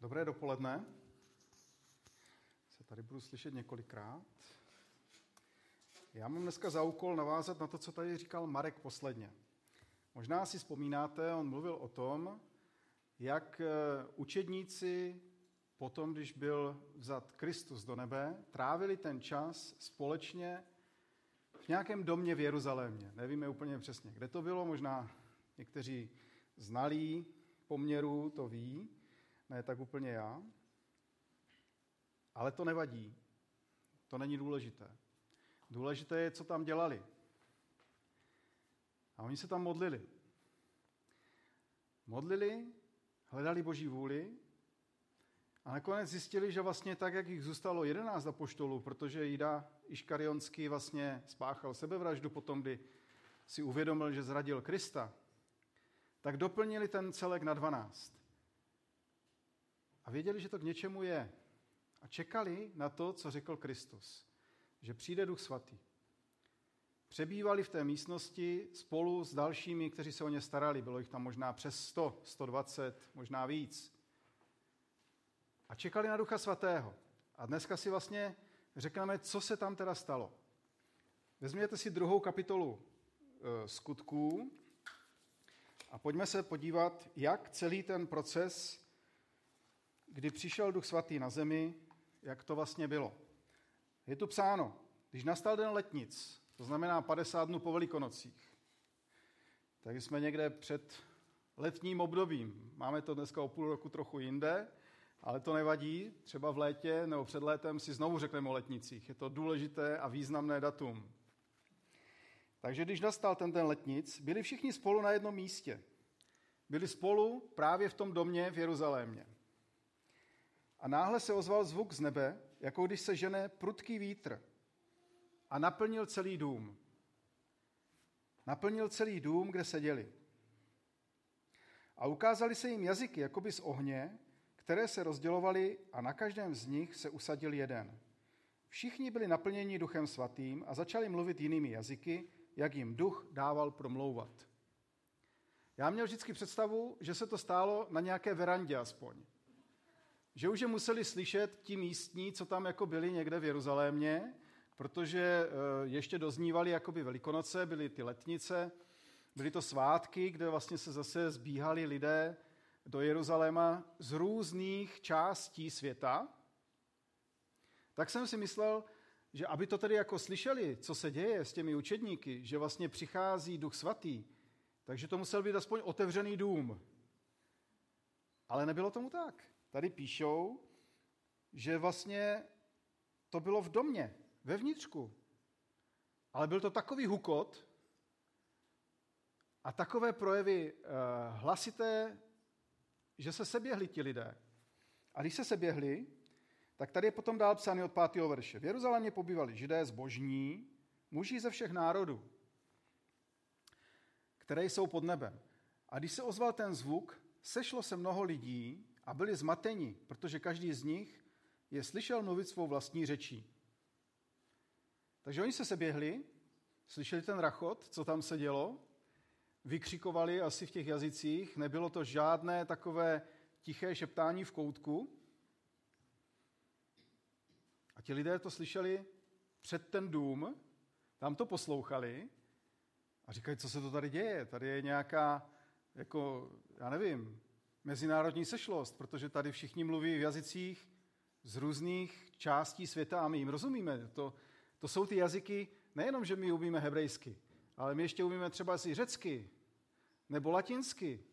Dobré dopoledne. Se tady budu slyšet několikrát. Já mám dneska za úkol navázat na to, co tady říkal Marek posledně. Možná si vzpomínáte, on mluvil o tom, jak eh, učedníci potom, když byl vzat Kristus do nebe, trávili ten čas společně v nějakém domě v Jeruzalémě. Nevíme úplně přesně, kde to bylo, možná někteří znalí poměru to ví, ne tak úplně já. Ale to nevadí. To není důležité. Důležité je, co tam dělali. A oni se tam modlili. Modlili, hledali Boží vůli a nakonec zjistili, že vlastně tak, jak jich zůstalo 11 apoštolů, protože Jida Iškarionský vlastně spáchal sebevraždu potom, kdy si uvědomil, že zradil Krista, tak doplnili ten celek na 12. A věděli, že to k něčemu je. A čekali na to, co řekl Kristus, že přijde Duch Svatý. Přebývali v té místnosti spolu s dalšími, kteří se o ně starali. Bylo jich tam možná přes 100, 120, možná víc. A čekali na Ducha Svatého. A dneska si vlastně řekneme, co se tam teda stalo. Vezměte si druhou kapitolu e, skutků a pojďme se podívat, jak celý ten proces kdy přišel Duch Svatý na zemi, jak to vlastně bylo. Je tu psáno, když nastal den letnic, to znamená 50 dnů po velikonocích, tak jsme někde před letním obdobím. Máme to dneska o půl roku trochu jinde, ale to nevadí. Třeba v létě nebo před létem si znovu řekneme o letnicích. Je to důležité a významné datum. Takže když nastal ten den letnic, byli všichni spolu na jednom místě. Byli spolu právě v tom domě v Jeruzalémě. A náhle se ozval zvuk z nebe, jako když se žene prudký vítr a naplnil celý dům. Naplnil celý dům, kde seděli. A ukázali se jim jazyky, jakoby z ohně, které se rozdělovaly a na každém z nich se usadil jeden. Všichni byli naplněni duchem svatým a začali mluvit jinými jazyky, jak jim duch dával promlouvat. Já měl vždycky představu, že se to stálo na nějaké verandě aspoň že už je museli slyšet ti místní, co tam jako byli někde v Jeruzalémě, protože eh, ještě doznívali jakoby velikonoce, byly ty letnice, byly to svátky, kde vlastně se zase zbíhali lidé do Jeruzaléma z různých částí světa, tak jsem si myslel, že aby to tedy jako slyšeli, co se děje s těmi učedníky, že vlastně přichází Duch Svatý, takže to musel být aspoň otevřený dům. Ale nebylo tomu tak tady píšou, že vlastně to bylo v domě, ve vnitřku. Ale byl to takový hukot a takové projevy uh, hlasité, že se seběhli ti lidé. A když se seběhli, tak tady je potom dál psaný od 5. verše. V Jeruzalémě pobývali židé zbožní, muži ze všech národů, které jsou pod nebem. A když se ozval ten zvuk, sešlo se mnoho lidí a byli zmateni, protože každý z nich je slyšel mluvit svou vlastní řečí. Takže oni se seběhli, slyšeli ten rachot, co tam se dělo, vykřikovali asi v těch jazycích, nebylo to žádné takové tiché šeptání v koutku. A ti lidé to slyšeli před ten dům, tam to poslouchali a říkají, co se to tady děje. Tady je nějaká, jako, já nevím, mezinárodní sešlost, protože tady všichni mluví v jazycích z různých částí světa a my jim rozumíme. To, to jsou ty jazyky, nejenom, že my umíme hebrejsky, ale my ještě umíme třeba si řecky, nebo latinsky,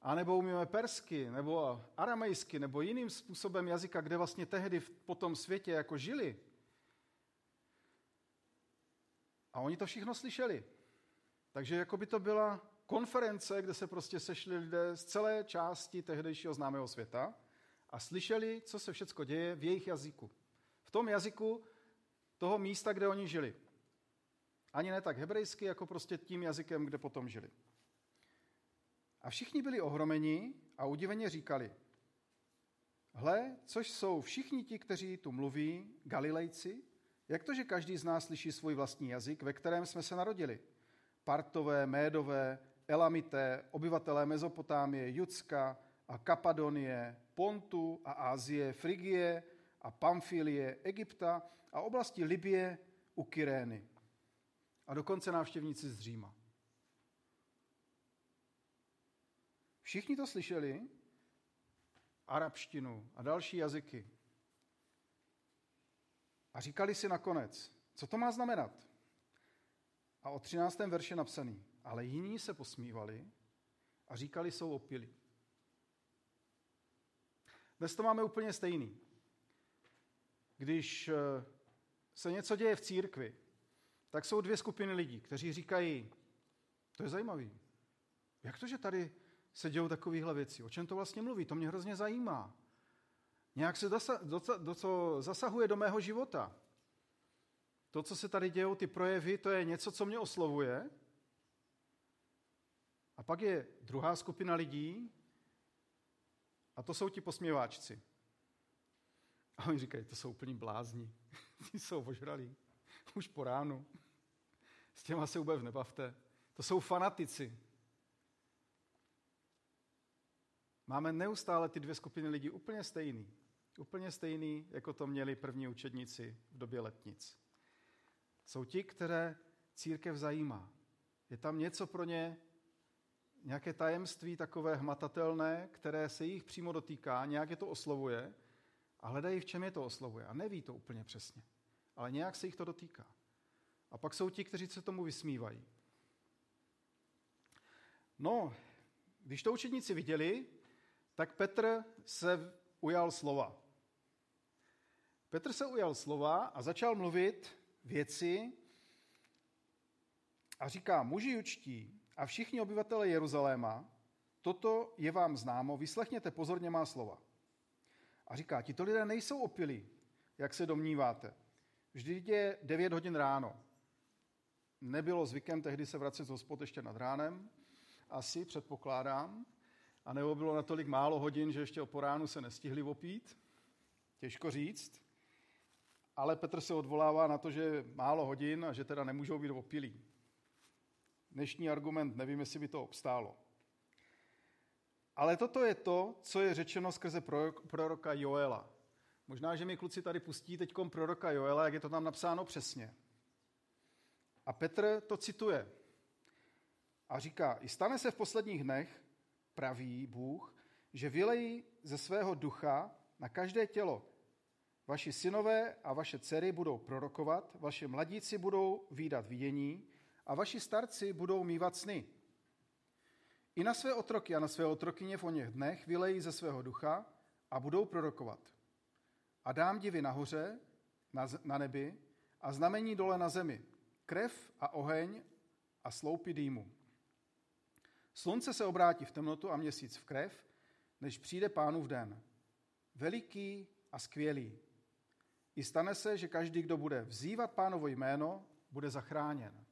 a nebo umíme persky, nebo aramejsky, nebo jiným způsobem jazyka, kde vlastně tehdy po tom světě jako žili. A oni to všechno slyšeli. Takže jako by to byla konference, kde se prostě sešli lidé z celé části tehdejšího známého světa a slyšeli, co se všechno děje v jejich jazyku. V tom jazyku toho místa, kde oni žili. Ani ne tak hebrejsky, jako prostě tím jazykem, kde potom žili. A všichni byli ohromeni a udiveně říkali, hle, což jsou všichni ti, kteří tu mluví, Galilejci, jak to, že každý z nás slyší svůj vlastní jazyk, ve kterém jsme se narodili? Partové, Médové, Elamité, obyvatelé Mezopotámie, Judska, a Kapadonie, Pontu a Ázie, Frigie a Pamfilie, Egypta a oblasti Libie u Kyrény. A dokonce návštěvníci z Říma. Všichni to slyšeli, arabštinu a další jazyky. A říkali si nakonec, co to má znamenat? A o 13. verše napsaný. Ale jiní se posmívali a říkali, jsou opili. Dnes to máme úplně stejný. Když eh, se něco děje v církvi, tak jsou dvě skupiny lidí, kteří říkají, to je zajímavý. Jak to, že tady se dějou takovéhle věci? O čem to vlastně mluví? To mě hrozně zajímá. Nějak se dosa, do, do, co zasahuje do mého života. To, co se tady dějou, ty projevy, to je něco, co mě oslovuje. A pak je druhá skupina lidí, a to jsou ti posměváčci. A oni říkají, to jsou úplní blázni. Ti jsou ožralí. Už po ránu. S těma se vůbec nebavte. To jsou fanatici. Máme neustále ty dvě skupiny lidí úplně stejný. Úplně stejný, jako to měli první učedníci v době letnic. Jsou ti, které církev zajímá. Je tam něco pro ně, nějaké tajemství takové hmatatelné, které se jich přímo dotýká, nějak je to oslovuje a hledají, v čem je to oslovuje. A neví to úplně přesně, ale nějak se jich to dotýká. A pak jsou ti, kteří se tomu vysmívají. No, když to učedníci viděli, tak Petr se ujal slova. Petr se ujal slova a začal mluvit věci a říká, muži jučtí a všichni obyvatele Jeruzaléma, toto je vám známo, vyslechněte pozorně má slova. A říká, tito lidé nejsou opilí, jak se domníváte. Vždyť je 9 hodin ráno. Nebylo zvykem tehdy se vracet z hospod ještě nad ránem, asi předpokládám, a nebo bylo natolik málo hodin, že ještě o poránu se nestihli opít. Těžko říct. Ale Petr se odvolává na to, že málo hodin a že teda nemůžou být opilí. Dnešní argument, nevím, jestli by to obstálo. Ale toto je to, co je řečeno skrze proroka Joela. Možná, že mi kluci tady pustí teď proroka Joela, jak je to tam napsáno přesně. A Petr to cituje. A říká, i stane se v posledních dnech, praví Bůh, že vylejí ze svého ducha na každé tělo. Vaši synové a vaše dcery budou prorokovat, vaše mladíci budou výdat vidění a vaši starci budou mývat sny. I na své otroky a na své otrokyně v oněch dnech vylejí ze svého ducha a budou prorokovat. A dám divy nahoře, na, na nebi, a znamení dole na zemi. Krev a oheň a sloupy dýmu. Slunce se obrátí v temnotu a měsíc v krev, než přijde pánův den. Veliký a skvělý. I stane se, že každý, kdo bude vzývat pánovo jméno, bude zachráněn.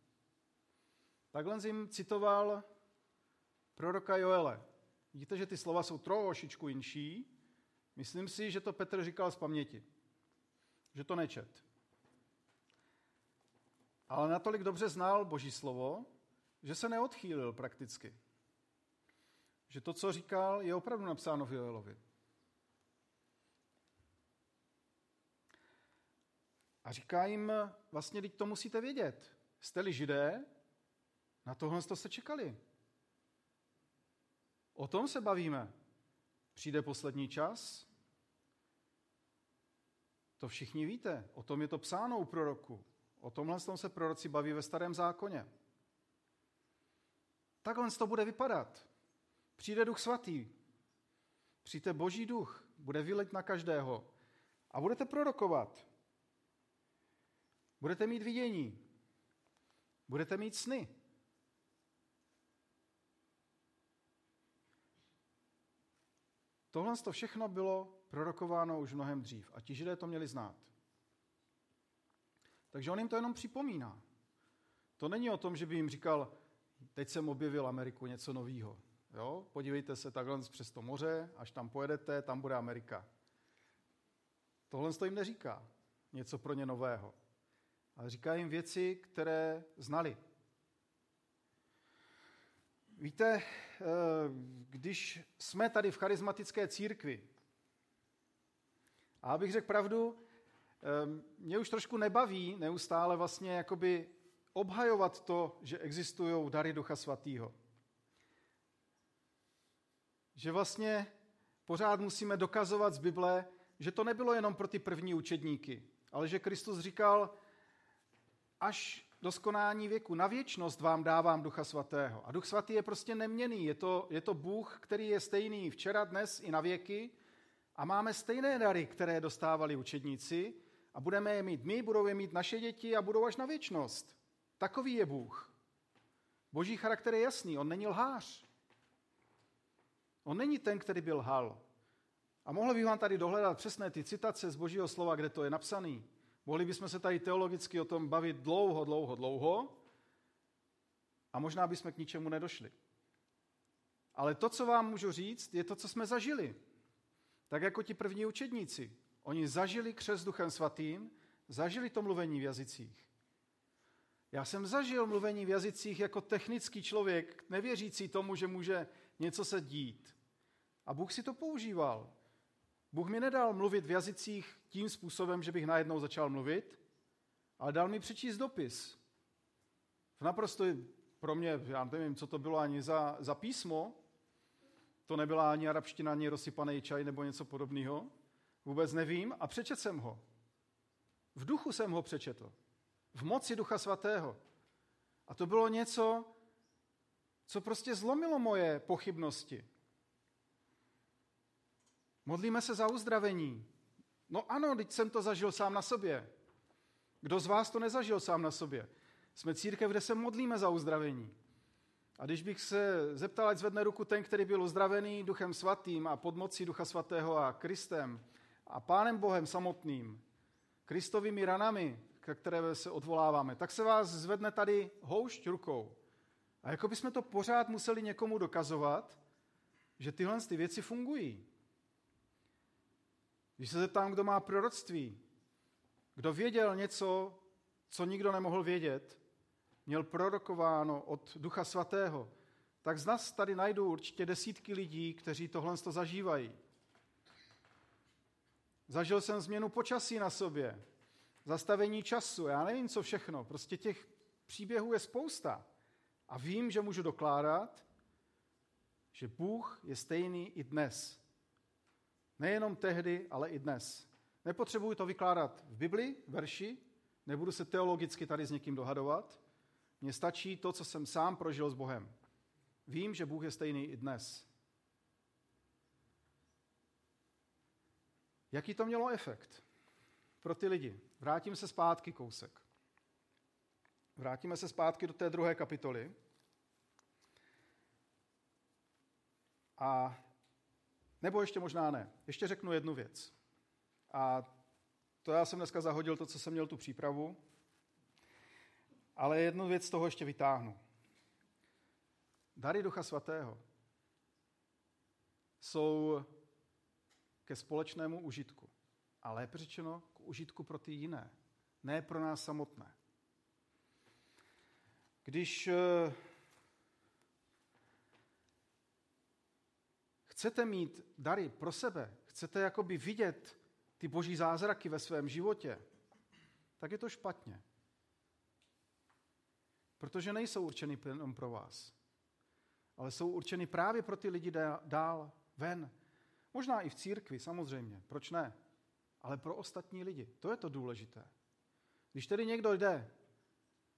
Takhle jim citoval proroka Joele. Vidíte, že ty slova jsou trošičku jinší. Myslím si, že to Petr říkal z paměti. Že to nečet. Ale natolik dobře znal Boží slovo, že se neodchýlil prakticky že to, co říkal, je opravdu napsáno v Joelovi. A říká jim, vlastně teď to musíte vědět. Jste-li židé, na tohle jste se čekali. O tom se bavíme. Přijde poslední čas. To všichni víte. O tom je to psáno u proroku. O tomhle se proroci baví ve starém zákoně. Takhle to bude vypadat. Přijde duch svatý, přijde boží duch, bude vylet na každého a budete prorokovat. Budete mít vidění. Budete mít sny. Tohle to všechno bylo prorokováno už mnohem dřív a ti židé to měli znát. Takže on jim to jenom připomíná. To není o tom, že by jim říkal, teď jsem objevil Ameriku, něco nového. Jo? Podívejte se takhle přes to moře, až tam pojedete, tam bude Amerika. Tohle to jim neříká něco pro ně nového. Ale říká jim věci, které znali. Víte, když jsme tady v charismatické církvi, a abych řekl pravdu, eh, mě už trošku nebaví neustále vlastně jakoby obhajovat to, že existují dary Ducha Svatého. Že vlastně pořád musíme dokazovat z Bible, že to nebylo jenom pro ty první učedníky, ale že Kristus říkal, až do skonání věku, na věčnost vám dávám Ducha Svatého. A Duch Svatý je prostě neměný, je to, je to Bůh, který je stejný včera, dnes i na věky a máme stejné dary, které dostávali učedníci a budeme je mít my, budou je mít naše děti a budou až na věčnost. Takový je Bůh. Boží charakter je jasný, on není lhář. On není ten, který byl lhal. A mohli bych vám tady dohledat přesné ty citace z Božího slova, kde to je napsané. Mohli bychom se tady teologicky o tom bavit dlouho, dlouho, dlouho a možná bychom k ničemu nedošli. Ale to, co vám můžu říct, je to, co jsme zažili. Tak jako ti první učedníci. Oni zažili křes duchem svatým, zažili to mluvení v jazycích. Já jsem zažil mluvení v jazycích jako technický člověk, nevěřící tomu, že může něco se dít. A Bůh si to používal. Bůh mi nedal mluvit v jazycích tím způsobem, že bych najednou začal mluvit, ale dal mi přečíst dopis. V naprosto pro mě, já nevím, co to bylo ani za, za písmo, to nebyla ani arabština, ani rozsypaný čaj nebo něco podobného. Vůbec nevím a přečet jsem ho. V duchu jsem ho přečetl. V moci Ducha Svatého. A to bylo něco, co prostě zlomilo moje pochybnosti. Modlíme se za uzdravení. No ano, teď jsem to zažil sám na sobě. Kdo z vás to nezažil sám na sobě? Jsme církev, kde se modlíme za uzdravení. A když bych se zeptal, ať zvedne ruku ten, který byl uzdravený Duchem Svatým a pod mocí Ducha Svatého a Kristem a Pánem Bohem samotným, Kristovými ranami, ke které se odvoláváme, tak se vás zvedne tady houšť rukou. A jako bychom to pořád museli někomu dokazovat, že tyhle ty věci fungují. Když se zeptám, kdo má proroctví, kdo věděl něco, co nikdo nemohl vědět, měl prorokováno od Ducha Svatého, tak z nás tady najdu určitě desítky lidí, kteří tohle to zažívají. Zažil jsem změnu počasí na sobě, zastavení času, já nevím, co všechno. Prostě těch příběhů je spousta. A vím, že můžu dokládat, že Bůh je stejný i dnes. Nejenom tehdy, ale i dnes. Nepotřebuji to vykládat v Bibli, verši, nebudu se teologicky tady s někým dohadovat. Mně stačí to, co jsem sám prožil s Bohem. Vím, že Bůh je stejný i dnes. Jaký to mělo efekt pro ty lidi? Vrátím se zpátky kousek. Vrátíme se zpátky do té druhé kapitoly. A nebo ještě možná ne. Ještě řeknu jednu věc. A to já jsem dneska zahodil to, co jsem měl tu přípravu. Ale jednu věc z toho ještě vytáhnu. Dary Ducha Svatého jsou ke společnému užitku. A lépe řečeno, k užitku pro ty jiné. Ne pro nás samotné. Když chcete mít dary pro sebe, chcete jakoby vidět ty boží zázraky ve svém životě, tak je to špatně. Protože nejsou určeny jenom pro vás, ale jsou určeny právě pro ty lidi dál ven. Možná i v církvi, samozřejmě, proč ne? Ale pro ostatní lidi. To je to důležité. Když tedy někdo jde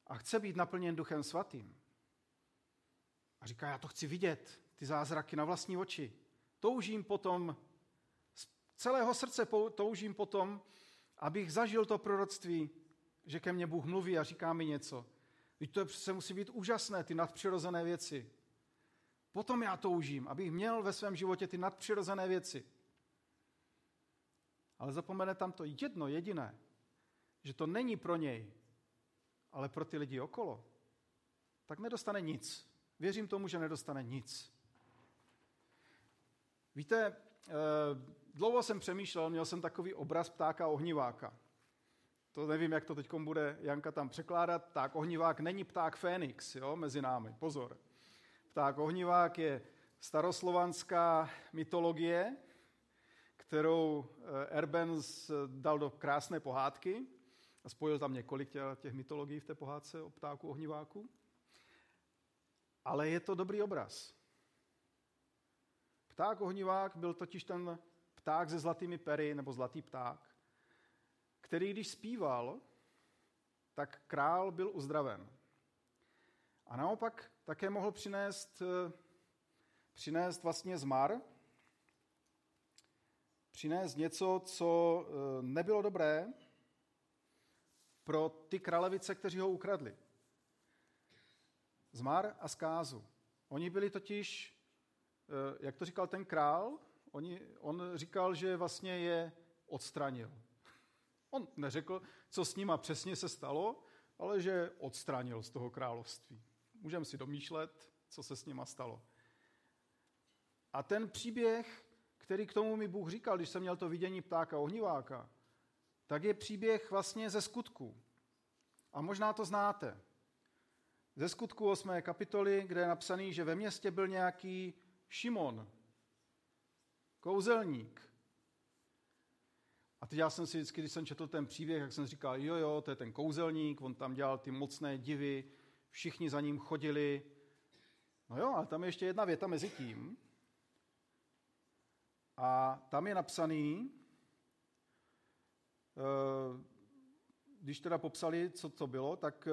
a chce být naplněn Duchem Svatým a říká, já to chci vidět, ty zázraky na vlastní oči, toužím potom, z celého srdce toužím potom, abych zažil to proroctví, že ke mně Bůh mluví a říká mi něco. Teď to přece musí být úžasné, ty nadpřirozené věci. Potom já toužím, abych měl ve svém životě ty nadpřirozené věci. Ale zapomene tam to jedno jediné, že to není pro něj, ale pro ty lidi okolo, tak nedostane nic. Věřím tomu, že nedostane nic. Víte, eh, dlouho jsem přemýšlel, měl jsem takový obraz ptáka ohniváka. To nevím, jak to teď bude Janka tam překládat. Pták ohnivák není pták Fénix, jo, mezi námi, pozor. Pták ohnivák je staroslovanská mytologie, kterou eh, Erbens dal do krásné pohádky a spojil tam několik těch mytologií v té pohádce o ptáku ohniváku. Ale je to dobrý obraz. Pták ohnivák byl totiž ten pták se zlatými pery, nebo zlatý pták, který když zpíval, tak král byl uzdraven. A naopak také mohl přinést, eh, přinést vlastně zmar, přinést něco, co eh, nebylo dobré pro ty kralevice, kteří ho ukradli. Zmar a zkázu. Oni byli totiž, jak to říkal ten král, oni, on říkal, že vlastně je odstranil. On neřekl, co s nima přesně se stalo, ale že odstranil z toho království. Můžeme si domýšlet, co se s nima stalo. A ten příběh, který k tomu mi Bůh říkal, když jsem měl to vidění ptáka ohniváka, tak je příběh vlastně ze skutku. A možná to znáte. Ze skutku 8. kapitoly, kde je napsaný, že ve městě byl nějaký Šimon, kouzelník. A teď já jsem si vždycky, když jsem četl ten příběh, jak jsem říkal, jo, jo, to je ten kouzelník, on tam dělal ty mocné divy, všichni za ním chodili. No jo, ale tam je ještě jedna věta mezi tím. A tam je napsaný, eh, když teda popsali, co to bylo, tak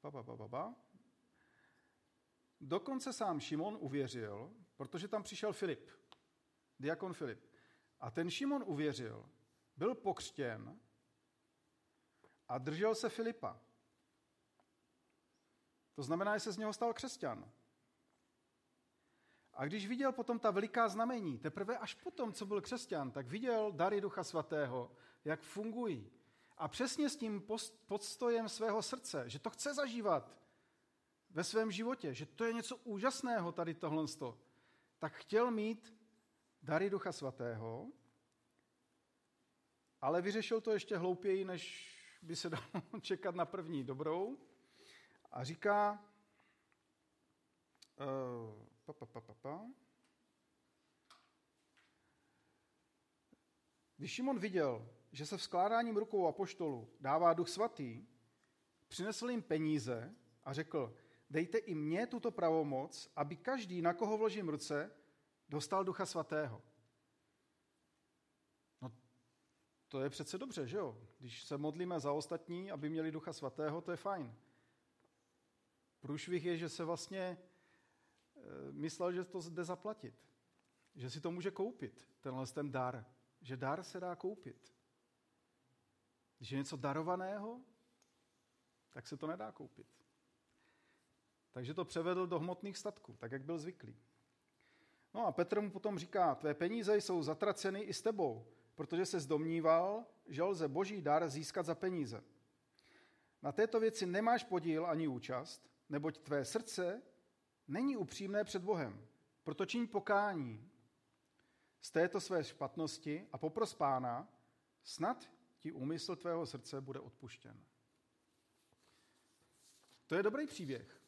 pa, pa, pa, pa, pa. Dokonce sám Šimon uvěřil, protože tam přišel Filip, diakon Filip. A ten Šimon uvěřil, byl pokřtěn a držel se Filipa. To znamená, že se z něho stal křesťan. A když viděl potom ta veliká znamení, teprve až potom, co byl křesťan, tak viděl dary Ducha Svatého, jak fungují. A přesně s tím podstojem svého srdce, že to chce zažívat ve svém životě, že to je něco úžasného tady tohle, tak chtěl mít dary Ducha Svatého, ale vyřešil to ještě hloupěji, než by se dalo čekat na první dobrou. A říká, uh, pa, pa, pa, pa, pa. Když Šimon viděl, že se v skládáním rukou apoštolu dává duch svatý, přinesl jim peníze a řekl, dejte i mně tuto pravomoc, aby každý, na koho vložím ruce, dostal ducha svatého. No, to je přece dobře, že jo? Když se modlíme za ostatní, aby měli ducha svatého, to je fajn. Průšvih je, že se vlastně e, myslel, že to jde zaplatit. Že si to může koupit, tenhle ten dar. Že dar se dá koupit. Když je něco darovaného, tak se to nedá koupit. Takže to převedl do hmotných statků, tak jak byl zvyklý. No a Petr mu potom říká, tvé peníze jsou zatraceny i s tebou, protože se zdomníval, že lze boží dar získat za peníze. Na této věci nemáš podíl ani účast, neboť tvé srdce není upřímné před Bohem. Proto čiň pokání z této své špatnosti a popros pána, snad ti úmysl tvého srdce bude odpuštěn. To je dobrý příběh.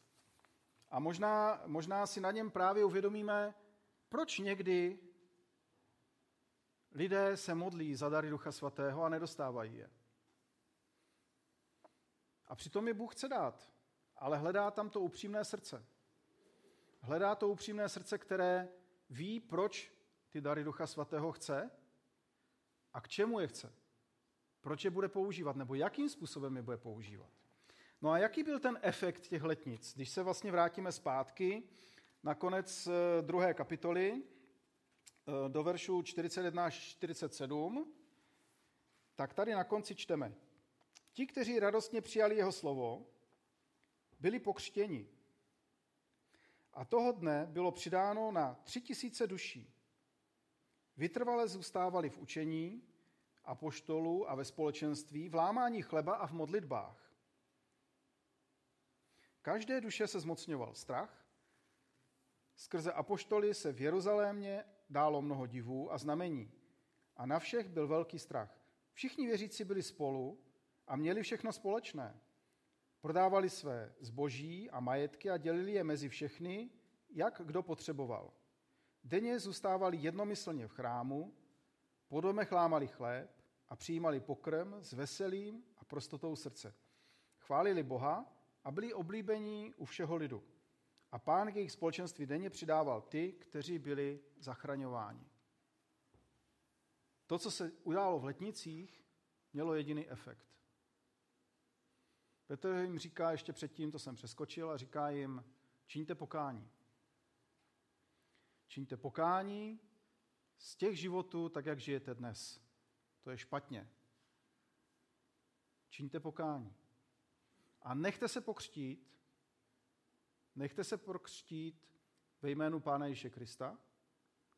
A možná, možná si na něm právě uvědomíme, proč někdy lidé se modlí za dary Ducha Svatého a nedostávají je. A přitom je Bůh chce dát, ale hledá tam to upřímné srdce. Hledá to upřímné srdce, které ví, proč ty dary Ducha Svatého chce a k čemu je chce. Proč je bude používat, nebo jakým způsobem je bude používat. No a jaký byl ten efekt těch letnic? Když se vlastně vrátíme zpátky na konec eh, druhé kapitoly, eh, do veršu 41 až 47, tak tady na konci čteme. Ti, kteří radostně přijali jeho slovo, byli pokřtěni. A toho dne bylo přidáno na tři tisíce duší. Vytrvale zůstávali v učení a poštolu a ve společenství, v lámání chleba a v modlitbách. Každé duše se zmocňoval strach, skrze apoštoly se v Jeruzalémě dálo mnoho divů a znamení a na všech byl velký strach. Všichni věřící byli spolu a měli všechno společné. Prodávali své zboží a majetky a dělili je mezi všechny, jak kdo potřeboval. Denně zůstávali jednomyslně v chrámu, po domech lámali chléb a přijímali pokrm s veselým a prostotou srdce. Chválili Boha a byli oblíbení u všeho lidu. A pán k jejich společenství denně přidával ty, kteří byli zachraňováni. To, co se událo v letnicích, mělo jediný efekt. Petr jim říká ještě předtím, to jsem přeskočil, a říká jim, čiňte pokání. Čiňte pokání z těch životů, tak jak žijete dnes. To je špatně. Čiňte pokání. A nechte se pokřtít, nechte se pokřtít ve jménu Pána Ježíše Krista,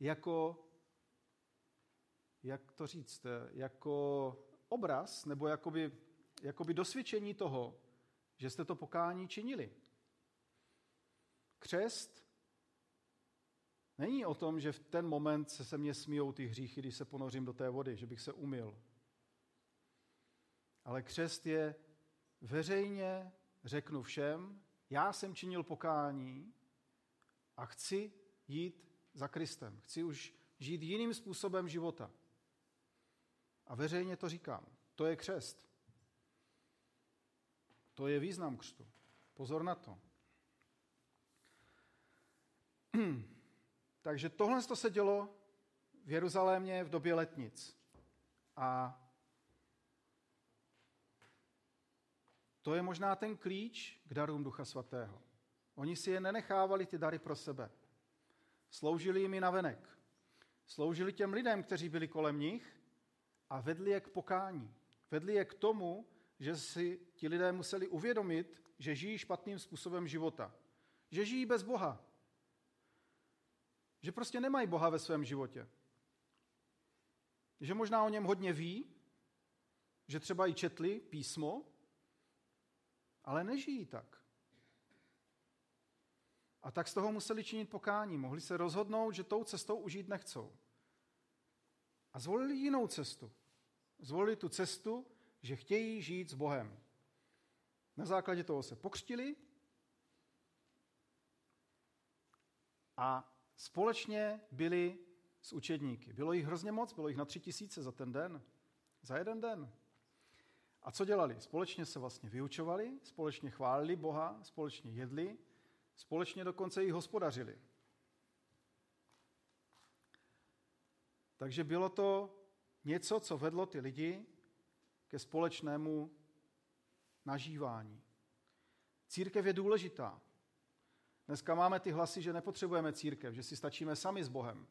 jako, jak to říct, jako obraz, nebo jakoby, jakoby dosvědčení toho, že jste to pokání činili. Křest není o tom, že v ten moment se se mně smíjou ty hříchy, když se ponořím do té vody, že bych se umil. Ale křest je veřejně řeknu všem, já jsem činil pokání a chci jít za Kristem. Chci už žít jiným způsobem života. A veřejně to říkám. To je křest. To je význam křtu. Pozor na to. Takže tohle se dělo v Jeruzalémě v době letnic. A to je možná ten klíč k darům Ducha Svatého. Oni si je nenechávali ty dary pro sebe. Sloužili jim i navenek. Sloužili těm lidem, kteří byli kolem nich a vedli je k pokání. Vedli je k tomu, že si ti lidé museli uvědomit, že žijí špatným způsobem života. Že žijí bez Boha. Že prostě nemají Boha ve svém životě. Že možná o něm hodně ví, že třeba i četli písmo, ale nežijí tak. A tak z toho museli činit pokání. Mohli se rozhodnout, že tou cestou užít nechcou. A zvolili jinou cestu. Zvolili tu cestu, že chtějí žít s Bohem. Na základě toho se pokřtili a společně byli s učedníky. Bylo jich hrozně moc, bylo jich na tři tisíce za ten den, za jeden den. A co dělali? Společně se vlastně vyučovali, společně chválili Boha, společně jedli, společně dokonce i hospodařili. Takže bylo to něco, co vedlo ty lidi ke společnému nažívání. Církev je důležitá. Dneska máme ty hlasy, že nepotřebujeme církev, že si stačíme sami s Bohem.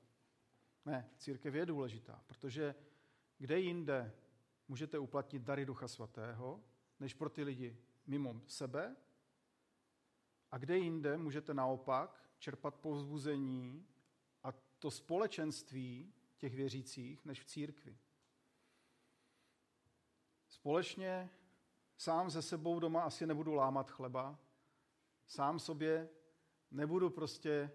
Ne, církev je důležitá, protože kde jinde můžete uplatnit dary Ducha Svatého, než pro ty lidi mimo sebe, a kde jinde můžete naopak čerpat povzbuzení a to společenství těch věřících, než v církvi. Společně sám ze sebou doma asi nebudu lámat chleba, sám sobě nebudu prostě e,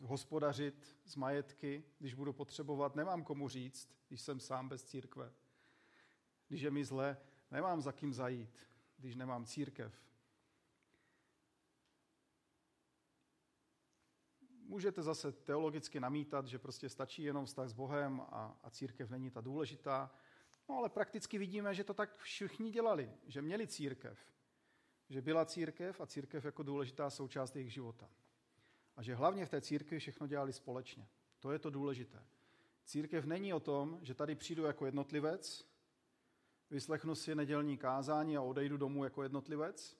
hospodařit z majetky, když budu potřebovat, nemám komu říct, když jsem sám bez církve. Když je mi zle, nemám za kým zajít, když nemám církev. Můžete zase teologicky namítat, že prostě stačí jenom vztah s Bohem a, a církev není ta důležitá. No ale prakticky vidíme, že to tak všichni dělali, že měli církev. Že byla církev a církev jako důležitá součást jejich života. A že hlavně v té církvi všechno dělali společně. To je to důležité. Církev není o tom, že tady přijdu jako jednotlivec, vyslechnu si nedělní kázání a odejdu domů jako jednotlivec,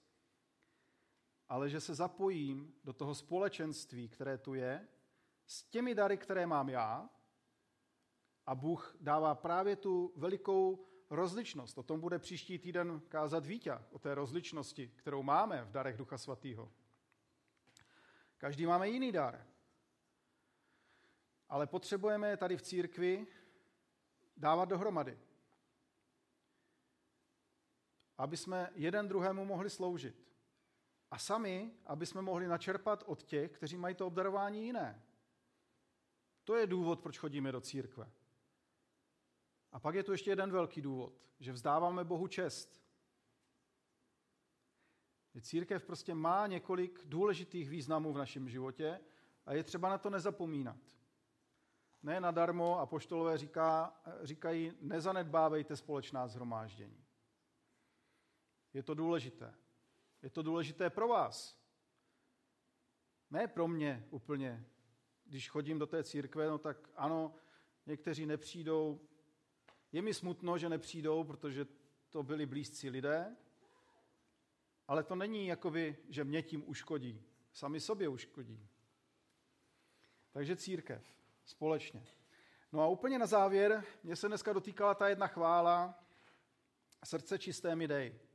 ale že se zapojím do toho společenství, které tu je, s těmi dary, které mám já, a Bůh dává právě tu velikou rozličnost. O tom bude příští týden kázat Vítě, o té rozličnosti, kterou máme v darech Ducha Svatého. Každý máme jiný dar. Ale potřebujeme je tady v církvi dávat dohromady. Aby jsme jeden druhému mohli sloužit. A sami, aby jsme mohli načerpat od těch, kteří mají to obdarování jiné. To je důvod, proč chodíme do církve. A pak je tu ještě jeden velký důvod, že vzdáváme Bohu čest. Církev prostě má několik důležitých významů v našem životě a je třeba na to nezapomínat. Ne nadarmo a poštolové říká, říkají, nezanedbávejte společná zhromáždění. Je to důležité. Je to důležité pro vás. Ne pro mě úplně. Když chodím do té církve, no tak ano, někteří nepřijdou. Je mi smutno, že nepřijdou, protože to byli blízcí lidé, ale to není jakoby, že mě tím uškodí. Sami sobě uškodí. Takže církev, společně. No a úplně na závěr, mě se dneska dotýkala ta jedna chvála, srdce čisté mi dej.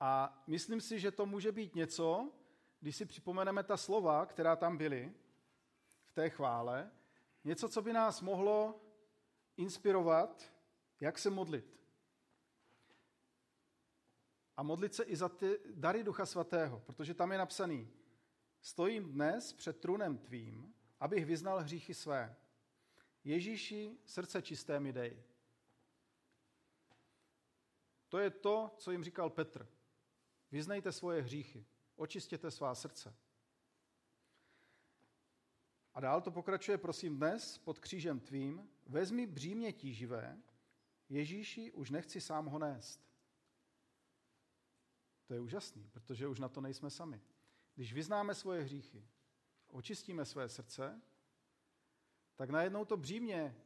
A myslím si, že to může být něco, když si připomeneme ta slova, která tam byly v té chvále, něco, co by nás mohlo inspirovat, jak se modlit. A modlit se i za ty dary Ducha Svatého, protože tam je napsaný, stojím dnes před trůnem tvým, abych vyznal hříchy své. Ježíši, srdce čisté mi dej. To je to, co jim říkal Petr. Vyznejte svoje hříchy, očistěte svá srdce. A dál to pokračuje, prosím, dnes pod křížem tvým, vezmi břímě tíživé, Ježíši, už nechci sám ho nést. To je úžasný, protože už na to nejsme sami. Když vyznáme svoje hříchy, očistíme své srdce, tak najednou to břímě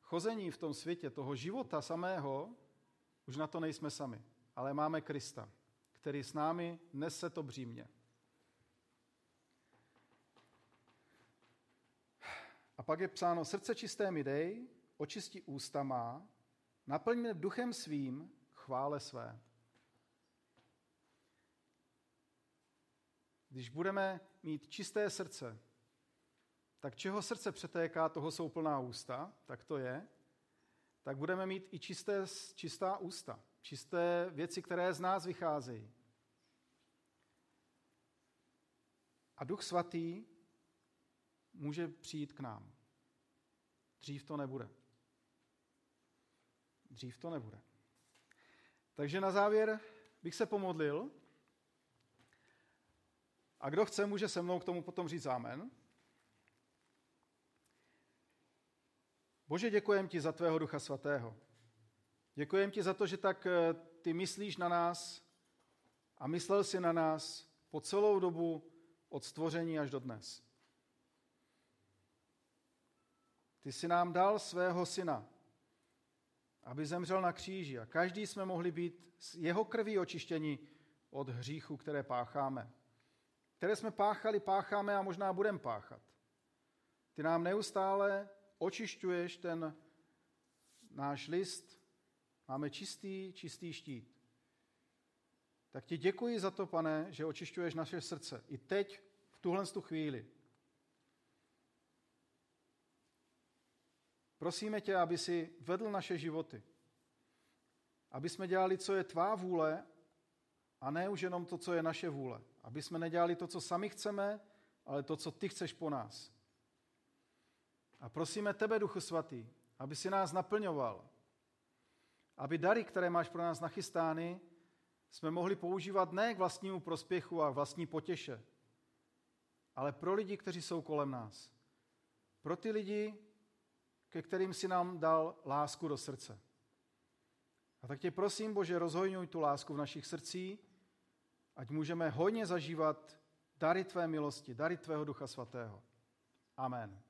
chození v tom světě, toho života samého, už na to nejsme sami, ale máme Krista který s námi nese to břímě. A pak je psáno, srdce čisté mi dej, očisti ústa má, naplň mě duchem svým, chvále své. Když budeme mít čisté srdce, tak čeho srdce přetéká, toho jsou plná ústa, tak to je, tak budeme mít i čisté, čistá ústa, čisté věci, které z nás vycházejí. A Duch Svatý může přijít k nám. Dřív to nebude. Dřív to nebude. Takže na závěr bych se pomodlil. A kdo chce, může se mnou k tomu potom říct amen. Bože, děkujem ti za tvého Ducha Svatého. Děkujem ti za to, že tak eh, ty myslíš na nás a myslel si na nás po celou dobu od stvoření až do dnes. Ty jsi nám dal svého syna, aby zemřel na kříži a každý jsme mohli být z jeho krví očištěni od hříchu, které pácháme. Které jsme páchali, pácháme a možná budeme páchat. Ty nám neustále očišťuješ ten náš list. Máme čistý, čistý štít. Tak ti děkuji za to, pane, že očišťuješ naše srdce. I teď, v tuhle tu chvíli. Prosíme tě, aby si vedl naše životy. Aby jsme dělali, co je tvá vůle, a ne už jenom to, co je naše vůle. Aby jsme nedělali to, co sami chceme, ale to, co ty chceš po nás. A prosíme tebe, Duchu Svatý, aby si nás naplňoval. Aby dary, které máš pro nás nachystány, jsme mohli používat ne k vlastnímu prospěchu a vlastní potěše, ale pro lidi, kteří jsou kolem nás. Pro ty lidi, ke kterým si nám dal lásku do srdce. A tak tě prosím, Bože, rozhojňuj tu lásku v našich srdcích, ať můžeme hojně zažívat dary Tvé milosti, dary Tvého Ducha Svatého. Amen.